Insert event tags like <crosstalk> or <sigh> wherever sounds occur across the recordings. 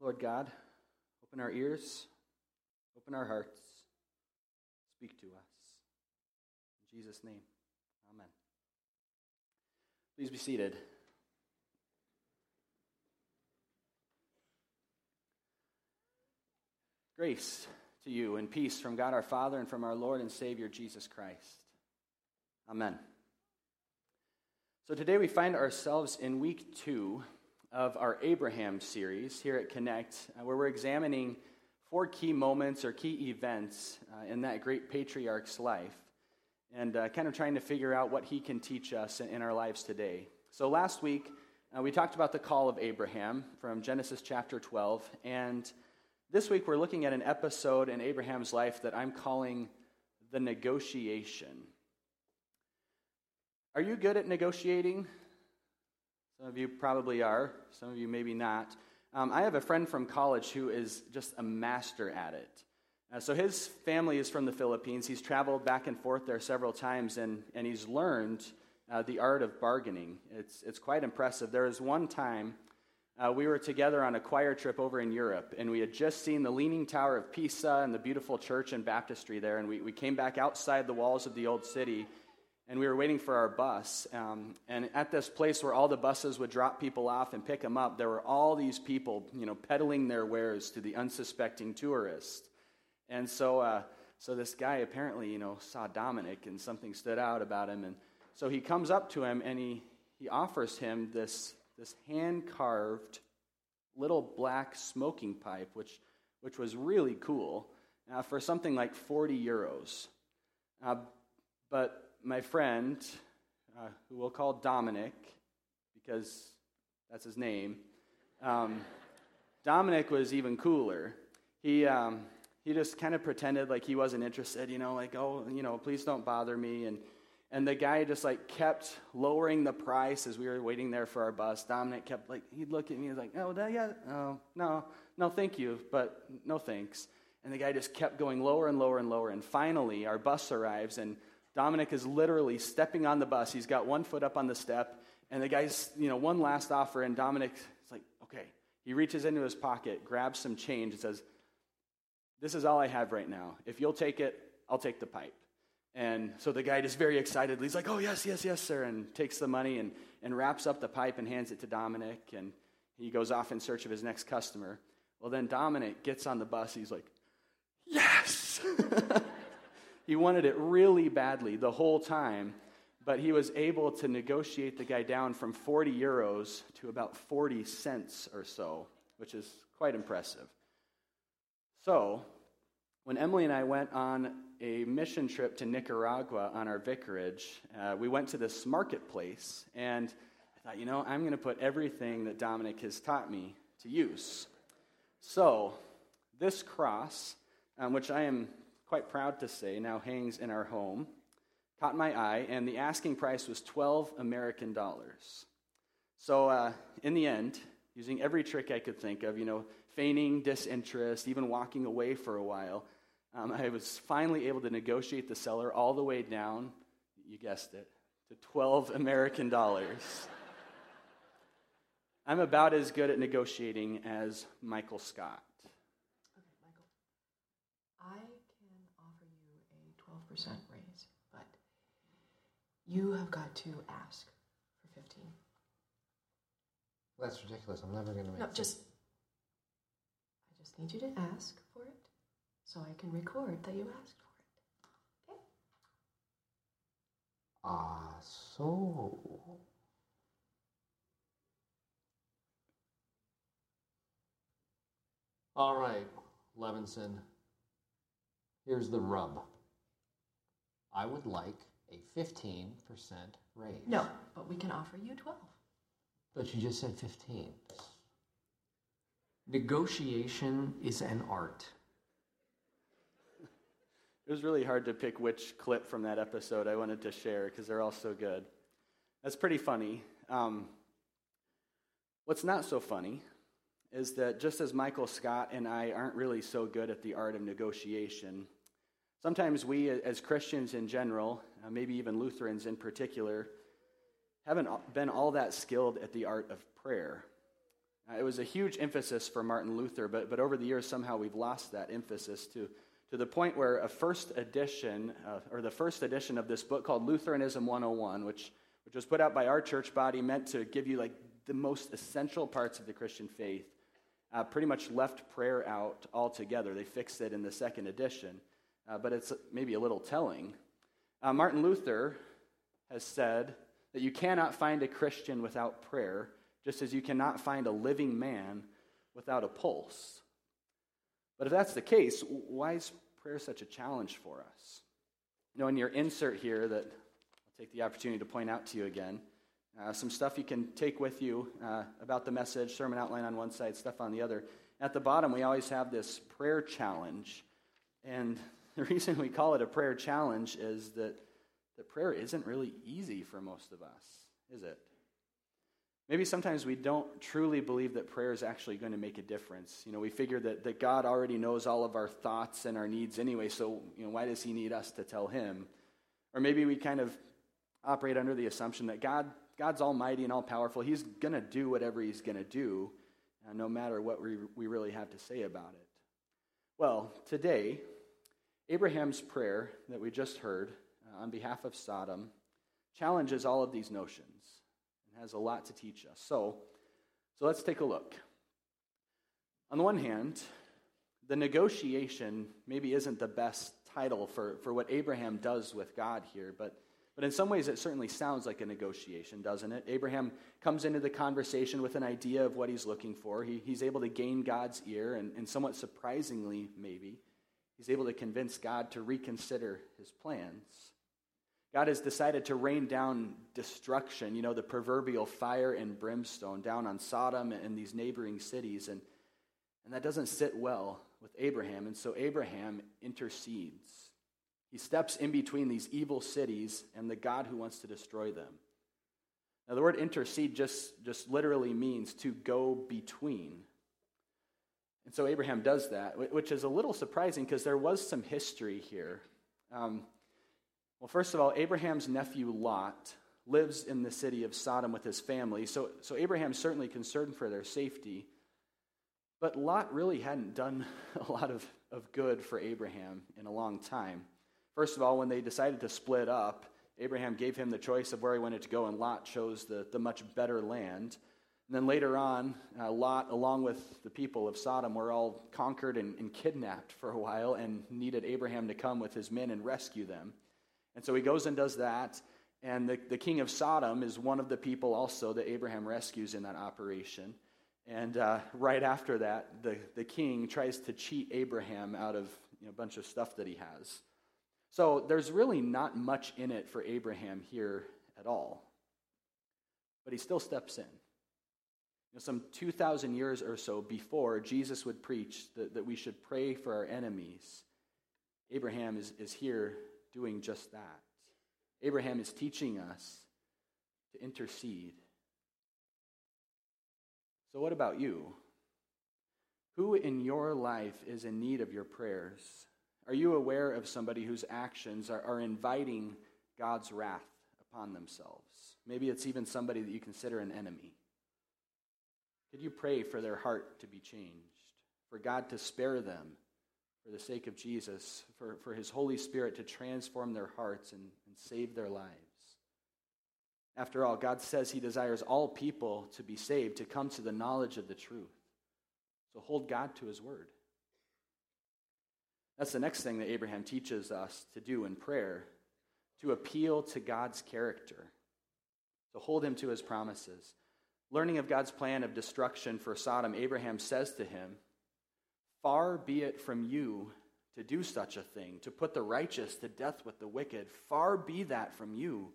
Lord God, open our ears, open our hearts, speak to us. In Jesus' name, amen. Please be seated. Grace to you and peace from God our Father and from our Lord and Savior Jesus Christ. Amen. So today we find ourselves in week two of our Abraham series here at Connect, uh, where we're examining four key moments or key events uh, in that great patriarch's life and uh, kind of trying to figure out what he can teach us in, our lives today. So last week, we talked about the call of Abraham from Genesis chapter 12, and this week we're looking at an episode in Abraham's life that I'm calling the negotiation. Are you good at negotiating? Some of you probably are, some of you maybe not. Um, I have a friend from college who is just a master at it. Uh, so his family is from the Philippines. He's traveled back and forth there several times, and, and he's learned uh, the art of bargaining. It's, it's quite impressive. There was one time uh, we were together on a choir trip over in Europe, and we had just seen the Leaning Tower of Pisa and the beautiful church and baptistry there, and we, we came back outside the walls of the old city and we were waiting for our bus. Um, and at this place where all the buses would drop people off and pick them up, there were all these people, you know, peddling their wares to the unsuspecting tourist. And so, uh, so this guy apparently, you know, saw Dominic and something stood out about him. And so he comes up to him and he, he offers him this, this hand carved little black smoking pipe, which, which was really cool, uh, for something like 40 euros. Uh, but my friend, uh, who we'll call Dominic, because that's his name, um, <laughs> Dominic was even cooler. He, um, he just kind of pretended like he wasn't interested, you know, like, oh, you know, please don't bother me. And, and the guy just like kept lowering the price as we were waiting there for our bus. Dominic kept like, he'd look at me, he's like, oh, that, yeah, oh, no, no, thank you, but no thanks. And the guy just kept going lower and lower and lower. And finally, our bus arrives, and Dominic is literally stepping on the bus. He's got one foot up on the step, and the guy's, you know, one last offer, and Dominic is like, okay. He reaches into his pocket, grabs some change, and says, This is all I have right now. If you'll take it, I'll take the pipe. And so the guy just very excitedly, he's like, Oh, yes, yes, yes, sir, and takes the money and, and wraps up the pipe and hands it to Dominic, and he goes off in search of his next customer. Well, then Dominic gets on the bus. He's like, Yes! <laughs> He wanted it really badly the whole time, but he was able to negotiate the guy down from 40 euros to about 40 cents or so, which is quite impressive. So, when Emily and I went on a mission trip to Nicaragua on our vicarage, uh, we went to this marketplace, and I thought, you know, I'm going to put everything that Dominic has taught me to use. So, this cross, um, which I am quite proud to say, now hangs in our home, caught my eye, and the asking price was 12 American dollars. So, uh, in the end, using every trick I could think of, you know, feigning disinterest, even walking away for a while, um, I was finally able to negotiate the seller all the way down, you guessed it, to 12 American dollars. <laughs> I'm about as good at negotiating as Michael Scott. Raise, but you have got to ask for 15. That's ridiculous. I'm never going to make No, just. I just need you to ask for it so I can record that you asked for it. Okay? Ah, so. All right, Levinson. Here's the rub. I would like a 15% raise. No, but we can offer you 12. But you just said 15. Negotiation is an art. It was really hard to pick which clip from that episode I wanted to share because they're all so good. That's pretty funny. Um, what's not so funny is that just as Michael Scott and I aren't really so good at the art of negotiation, Sometimes we, as Christians in general, uh, maybe even Lutherans in particular, haven't been all that skilled at the art of prayer. Uh, it was a huge emphasis for Martin Luther, but, but over the years, somehow we've lost that emphasis to, to the point where a first edition, uh, or the first edition of this book called Lutheranism 101, which, which was put out by our church body, meant to give you like the most essential parts of the Christian faith, uh, pretty much left prayer out altogether. They fixed it in the second edition, uh, but it's maybe a little telling. Uh, Martin Luther has said that you cannot find a Christian without prayer just as you cannot find a living man without a pulse. But if that's the case, why is prayer such a challenge for us? You know, in your insert here, that I'll take the opportunity to point out to you again, uh, some stuff you can take with you uh, about the message, sermon outline on one side, stuff on the other. At the bottom, we always have this prayer challenge. And the reason we call it a prayer challenge is that, that prayer isn't really easy for most of us, is it? Maybe sometimes we don't truly believe that prayer is actually going to make a difference. You know, we figure that, that God already knows all of our thoughts and our needs anyway, so, you know, why does he need us to tell him? Or maybe we kind of operate under the assumption that God, God's almighty and all powerful. He's going to do whatever he's going to do, uh, no matter what we, we really have to say about it. Well, today, Abraham's prayer that we just heard uh, on behalf of Sodom challenges all of these notions and has a lot to teach us. So, so let's take a look. On the one hand, the negotiation maybe isn't the best title for, for what Abraham does with God here, but, but in some ways it certainly sounds like a negotiation, doesn't it? Abraham comes into the conversation with an idea of what he's looking for. He, he's able to gain God's ear, and, and somewhat surprisingly, maybe, he's able to convince God to reconsider his plans. God has decided to rain down destruction, you know, the proverbial fire and brimstone down on Sodom and these neighboring cities. And, and that doesn't sit well with Abraham. And so Abraham intercedes. He steps in between these evil cities and the God who wants to destroy them. Now, the word intercede just, just literally means to go between. And so Abraham does that, which is a little surprising because there was some history here. Um, well, first of all, Abraham's nephew Lot lives in the city of Sodom with his family, so, so Abraham's certainly concerned for their safety. But Lot really hadn't done <laughs> a lot of, of good for Abraham in a long time. First of all, when they decided to split up, Abraham gave him the choice of where he wanted to go, and Lot chose the, the much better land. And then later on, uh, Lot, along with the people of Sodom, were all conquered and, and kidnapped for a while and needed Abraham to come with his men and rescue them. And so he goes and does that. And the, the king of Sodom is one of the people also that Abraham rescues in that operation. And uh, right after that, the, the king tries to cheat Abraham out of you know, a bunch of stuff that he has. So there's really not much in it for Abraham here at all. But he still steps in. You know, some 2,000 years or so before Jesus would preach that, that we should pray for our enemies, Abraham is, is here doing just that. Abraham is teaching us to intercede. So, what about you? Who in your life is in need of your prayers? Are you aware of somebody whose actions are, are inviting God's wrath upon themselves? Maybe it's even somebody that you consider an enemy. Could you pray for their heart to be changed, for God to spare them for the sake of Jesus, for, for his Holy Spirit to transform their hearts and, and save their lives. After all, God says he desires all people to be saved, to come to the knowledge of the truth. So hold God to his word. That's the next thing that Abraham teaches us to do in prayer to appeal to God's character, to hold him to his promises. Learning of God's plan of destruction for Sodom, Abraham says to him, Far be it from you to do such a thing, to put the righteous to death with the wicked. Far be that from you.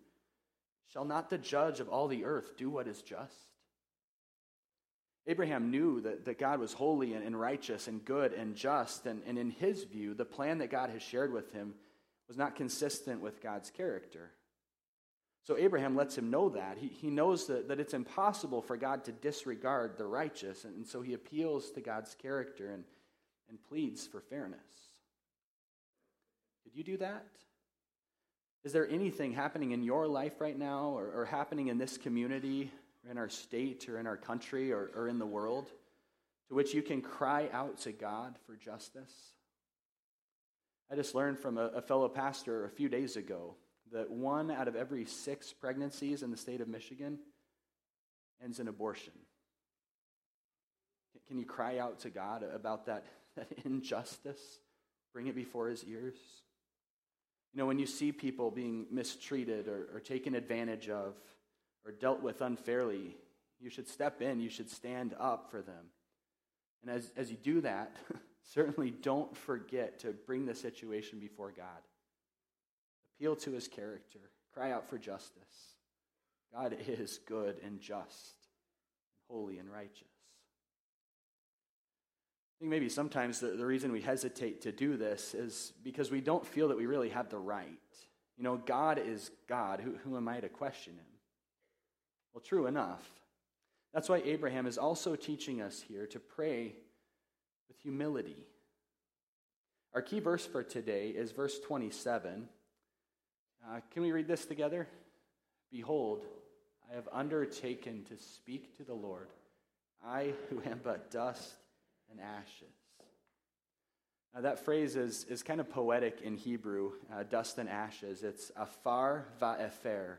Shall not the judge of all the earth do what is just? Abraham knew that, that God was holy and, and righteous and good and just, and, and in his view, the plan that God has shared with him was not consistent with God's character. So Abraham lets him know that. He, he knows that, that it's impossible for God to disregard the righteous, and, and so he appeals to God's character. And, and pleads for fairness. Did you do that? Is there anything happening in your life right now or, or happening in this community or in our state, or in our country, or, or in the world, to which you can cry out to God for justice? I just learned from a, a fellow pastor a few days ago that one out of every six pregnancies in the state of Michigan ends in abortion. Can you cry out to God about that, <laughs> that injustice? Bring it before his ears? You know, when you see people being mistreated or, or taken advantage of or dealt with unfairly, you should step in, you should stand up for them. And as, as you do that, <laughs> certainly don't forget to bring the situation before God. Appeal to his character, cry out for justice. God is good and just, holy and righteous. I think maybe sometimes the, the reason we hesitate to do this is because we don't feel that we really have the right. You know, God is God. Who, who am I to question him? Well, true enough. That's why Abraham is also teaching us here to pray with humility. Our key verse for today is verse 27. Uh, can we read this together? Behold, I have undertaken to speak to the Lord, I who am but dust and ashes. Now, that phrase is, is kind of poetic in Hebrew, uh, dust and ashes. It's afar va'efer.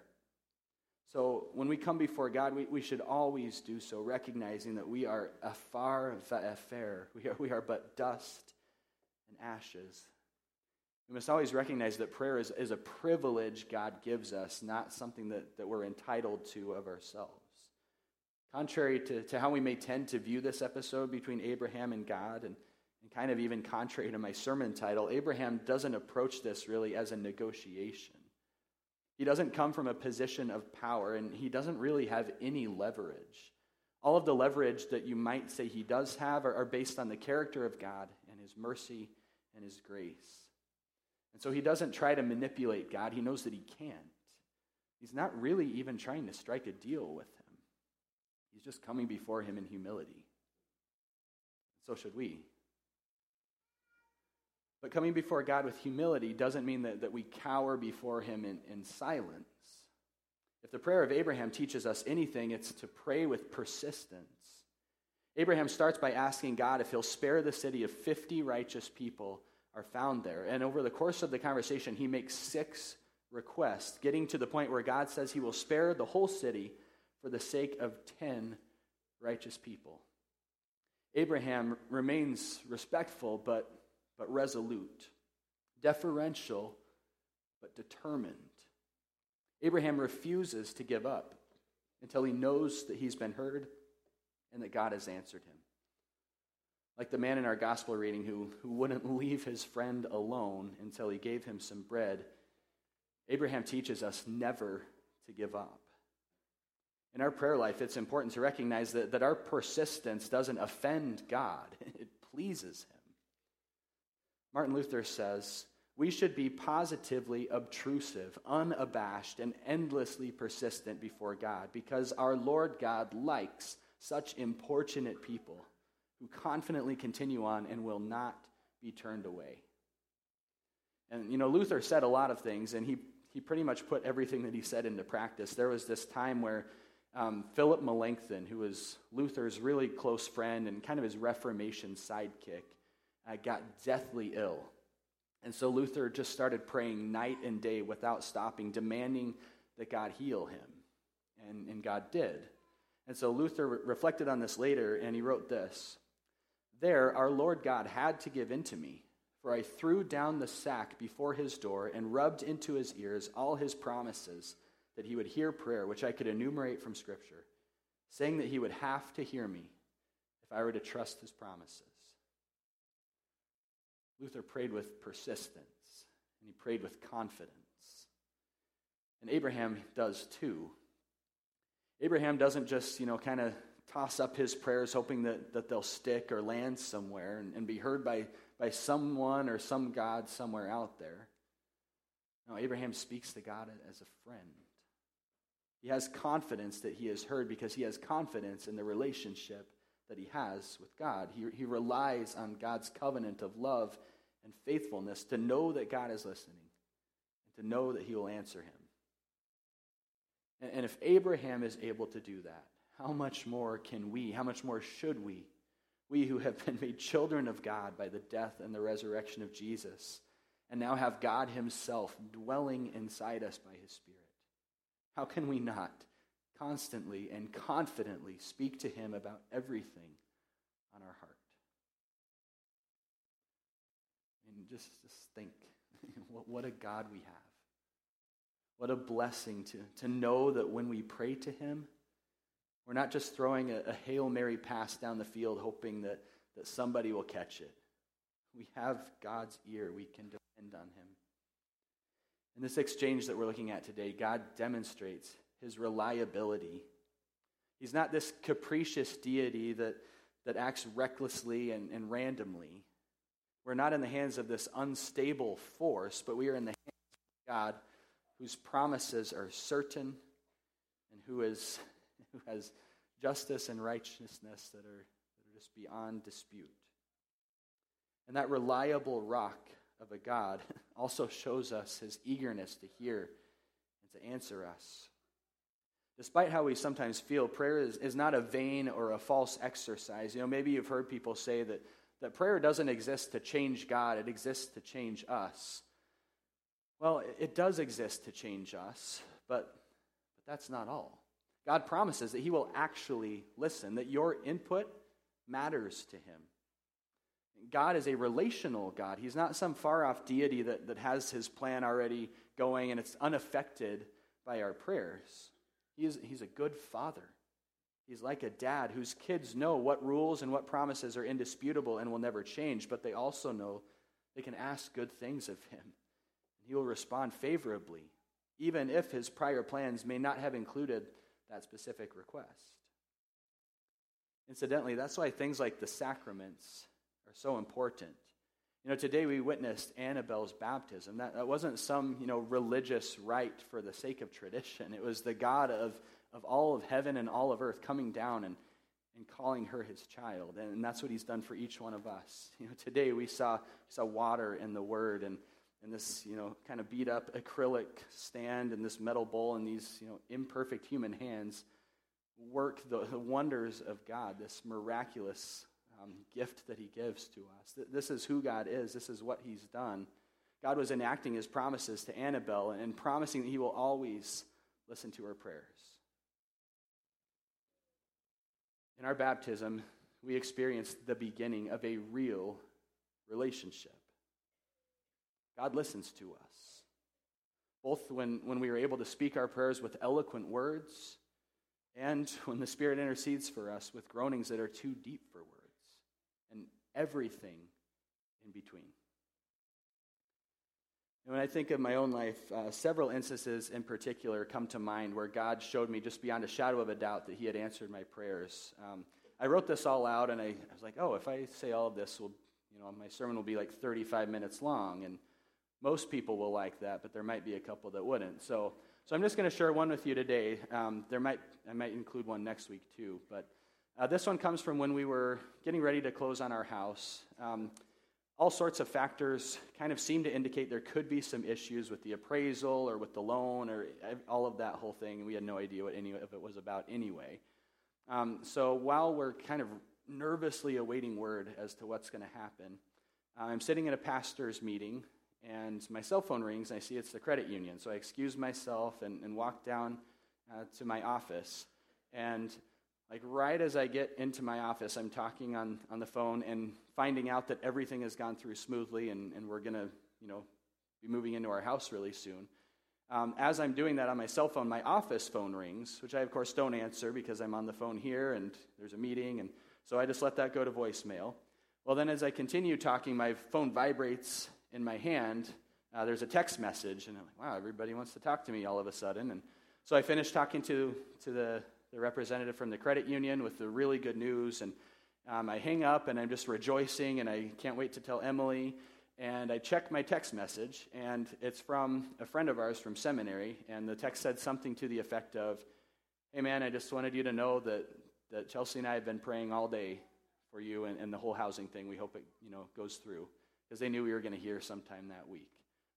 So when we come before God, we, we should always do so, recognizing that we are afar va'efer. We are, we are but dust and ashes. We must always recognize that prayer is, is a privilege God gives us, not something that, that we're entitled to of ourselves. Contrary to, to how we may tend to view this episode between Abraham and God, and, and kind of even contrary to my sermon title, Abraham doesn't approach this really as a negotiation. He doesn't come from a position of power, and he doesn't really have any leverage. All of the leverage that you might say he does have are, are based on the character of God and his mercy and his grace. And so he doesn't try to manipulate God. He knows that he can't. He's not really even trying to strike a deal with him. He's just coming before him in humility. So should we. But coming before God with humility doesn't mean that, that we cower before him in, in silence. If the prayer of Abraham teaches us anything, it's to pray with persistence. Abraham starts by asking God if he'll spare the city of 50 righteous people are found there. And over the course of the conversation, he makes six requests, getting to the point where God says he will spare the whole city for the sake of 10 righteous people. Abraham remains respectful but, but resolute, deferential but determined. Abraham refuses to give up until he knows that he's been heard and that God has answered him. Like the man in our gospel reading who, who wouldn't <laughs> leave his friend alone until he gave him some bread, Abraham teaches us never to give up. In our prayer life, it's important to recognize that, that our persistence doesn't offend God, <laughs> it pleases Him. Martin Luther says, we should be positively obtrusive, unabashed, and endlessly persistent before God because our Lord God likes such importunate people who confidently continue on and will not be turned away. And, you know, Luther said a lot of things, and he, he pretty much put everything that he said into practice. There was this time where um, Philip Melanchthon, who was Luther's really close friend and kind of his Reformation sidekick, uh, got deathly ill. And so Luther just started praying night and day without stopping, demanding that God heal him. And, and God did. And so Luther re- reflected on this later, and he wrote this there, our Lord God had to give in to me, for I threw down the sack before his door and rubbed into his ears all his promises that he would hear prayer, which I could enumerate from Scripture, saying that he would have to hear me if I were to trust his promises. Luther prayed with persistence, and he prayed with confidence. And Abraham does too. Abraham doesn't just, you know, kind of toss up his prayers hoping that, that they'll stick or land somewhere and, and be heard by, by someone or some God somewhere out there. No, Abraham speaks to God as a friend. He has confidence that he is heard because he has confidence in the relationship that he has with God. He, he relies on God's covenant of love and faithfulness to know that God is listening and to know that he will answer him. And, and if Abraham is able to do that, how much more can we, how much more should we, we who have been made children of God by the death and the resurrection of Jesus, and now have God Himself dwelling inside us by His Spirit, how can we not constantly and confidently speak to Him about everything on our heart? And just, just think <laughs> what, what a God we have. What a blessing to, to know that when we pray to Him, we're not just throwing a, a Hail Mary pass down the field hoping that, that somebody will catch it. We have God's ear. We can depend on Him. In this exchange that we're looking at today, God demonstrates His reliability. He's not this capricious deity that, that acts recklessly and, and randomly. We're not in the hands of this unstable force, but we are in the hands of God whose promises are certain and who is who has justice and righteousness that are, that are just beyond dispute. And that reliable rock of a God <laughs> also shows us his eagerness to hear and to answer us. Despite how we sometimes feel, prayer is, is not a vain or a false exercise. You know, maybe you've heard people say that, that prayer doesn't exist to change God, it exists to change us. Well, it does exist to change us, but, but that's not all. God promises that He will actually listen, that your input matters to Him. God is a relational God. He's not some far off deity that, that has His plan already going and it's unaffected by our prayers. He is, he's a good father. He's like a dad whose kids know what rules and what promises are indisputable and will never change, but they also know they can ask good things of Him. He will respond favorably, even if His prior plans may not have included that specific request. Incidentally, that's why things like the sacraments are so important. You know, today we witnessed Annabelle's baptism. That, that wasn't some, you know, religious rite for the sake of tradition. It was the God of, of all of heaven and all of earth coming down and, and calling her his child. And, and that's what he's done for each one of us. You know, today we saw, saw water in the Word and and this, you know, kind of beat up acrylic stand and this metal bowl and these, you know, imperfect human hands work the, the wonders of God, this miraculous um, gift that He gives to us. This is who God is, this is what He's done. God was enacting His promises to Annabelle and promising that He will always listen to her prayers. In our baptism, we experienced the beginning of a real relationship. God listens to us. Both when, when we are able to speak our prayers with eloquent words and <laughs> when the Spirit intercedes for us with groanings that are too deep for words, and everything in between. And when I think of my own life, uh, several instances in particular come to mind where God showed me just beyond a shadow of a doubt that He had answered my prayers. Um, I wrote this all out, and I, I was like, oh, if I say all of this, will you know, my sermon will be like 35 minutes long. And most people will like that, but there might be a couple that wouldn't. So, so I'm just going to share one with you today. Um, there might I might include one next week too, but uh, this one comes from when we were getting ready to close on our house. Um, all sorts of factors kind of seem to indicate there could be some issues with the appraisal or with the loan or all of that whole thing. We had no idea what any of it was about anyway. Um, so while we're kind of nervously awaiting word as to what's going to happen, I'm sitting in a pastor's meeting and my cell phone rings, and I see it's the credit union. So I excuse myself and, and walk down uh, to my office. And like right as I get into my office, I'm talking on, on the phone and finding out that everything has gone through smoothly, and, and we're going to, you know, be moving into our house really soon. Um, as I'm doing that on my cell phone, my office phone rings, which I, of course, don't answer because I'm on the phone here and there's a meeting. And so I just let that go to voicemail. Well, then, as I continue talking, my phone vibrates in my hand, uh, there's a text message, and I'm like, wow, everybody wants to talk to me all of a sudden. And so I finished talking to, to the, the representative from the credit union with the really good news, and um, I hang up, and I'm just rejoicing, and I can't wait to tell Emily. And I check my text message, and it's from a friend of ours from seminary, and the text said something to the effect of, Hey man, I just wanted you to know that, that Chelsea and I have been praying all day for you and, and the whole housing thing. We hope it you know, goes through because they knew we were going to hear sometime that week.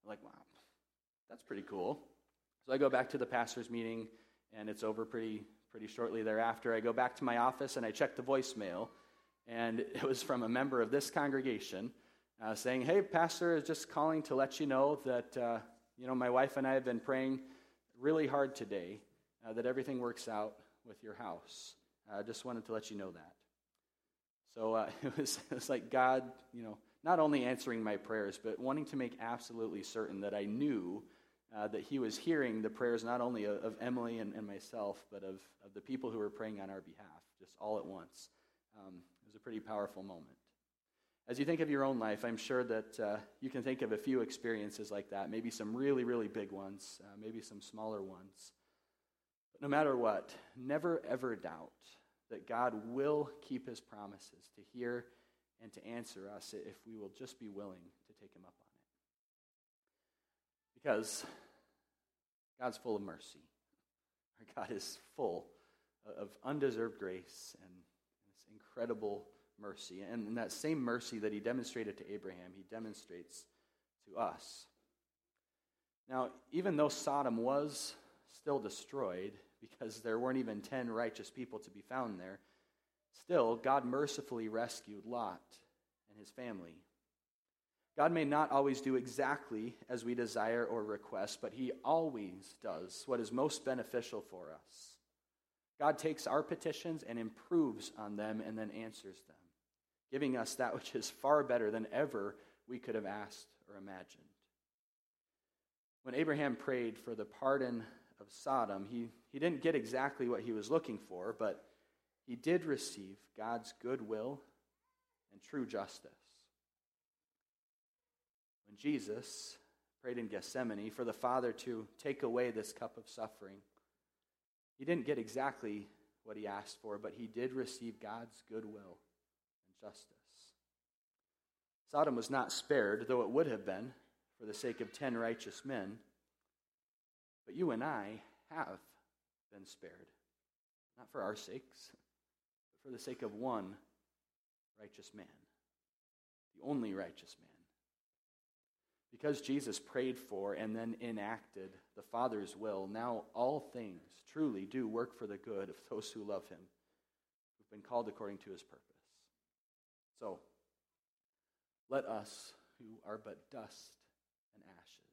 I'm like, wow, that's pretty cool. So I go back to the pastor's meeting, and it's over pretty, pretty shortly thereafter, I go back to my office and I check the voicemail, and <laughs> it was from a member of this congregation uh, saying, Hey, Pastor is just calling to let you know that, uh, you know, my wife and I have been praying really hard today uh, that everything works out with your house. I just wanted to let you know that. So uh, <laughs> it, was, it was like God, you know, not only answering my prayers, but wanting to make absolutely certain that I knew uh, that He was hearing the prayers not only of, of Emily and, and, myself, but of, of the people who were praying on our behalf, just all at once. Um, it was a pretty powerful moment. As you think of your own life, I'm sure that uh, you can think of a few experiences like that, maybe some really, really big ones, uh, maybe some smaller ones. But no matter what, never ever doubt that God will keep his promises to hear and to answer us if we will just be willing to take him up on it. Because God's full of mercy. Our God is full of undeserved grace and this incredible mercy. And that same mercy that he demonstrated to Abraham, he demonstrates to us. Now, even though Sodom was still destroyed, because there weren't even 10 righteous people to be found there, still, God mercifully rescued Lot and his family. God may not always do exactly as we desire or request, but he always does what is most beneficial for us. God takes our petitions and improves on them and then answers them, giving us that which is far better than ever we could have asked or imagined. When Abraham prayed for the pardon of Sodom, he, he didn't get exactly what he was looking for, but he did receive God's goodwill and true justice. When Jesus prayed in Gethsemane for the Father to take away this cup of suffering, he didn't get exactly what he asked for, but he did receive God's goodwill and justice. Sodom was not spared, though it would have been for the sake of ten righteous men. But you and I have been spared, not for our sakes, for the sake of one righteous man, the only righteous man. Because Jesus prayed for and then enacted the Father's will, now all things truly do work for the good of those who love him, who've been called according to his purpose. So, let us, who are but dust and ashes,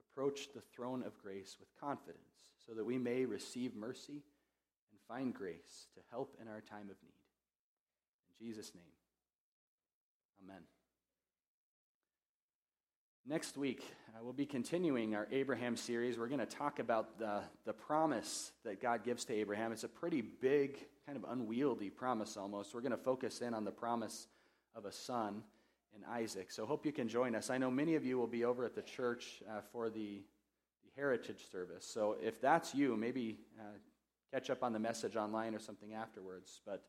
approach the throne of grace with confidence so that we may receive mercy find grace to help in our time of need. In Jesus' name, amen. Next week, uh, we'll be continuing our Abraham series. We're going to talk about the, the promise that God gives to Abraham. It's a pretty big, kind of unwieldy promise almost. We're going to focus in on the promise of a son in Isaac. So hope you can join us. I know many of you will be over at the church uh, for the, the heritage service. So if that's you, maybe uh, catch up on the message online or something afterwards. But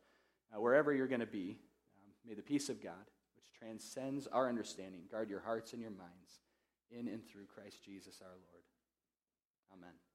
uh, wherever you're going to be, um, may the peace of God, which transcends our understanding, guard your hearts and your minds in and through Christ Jesus our Lord. Amen.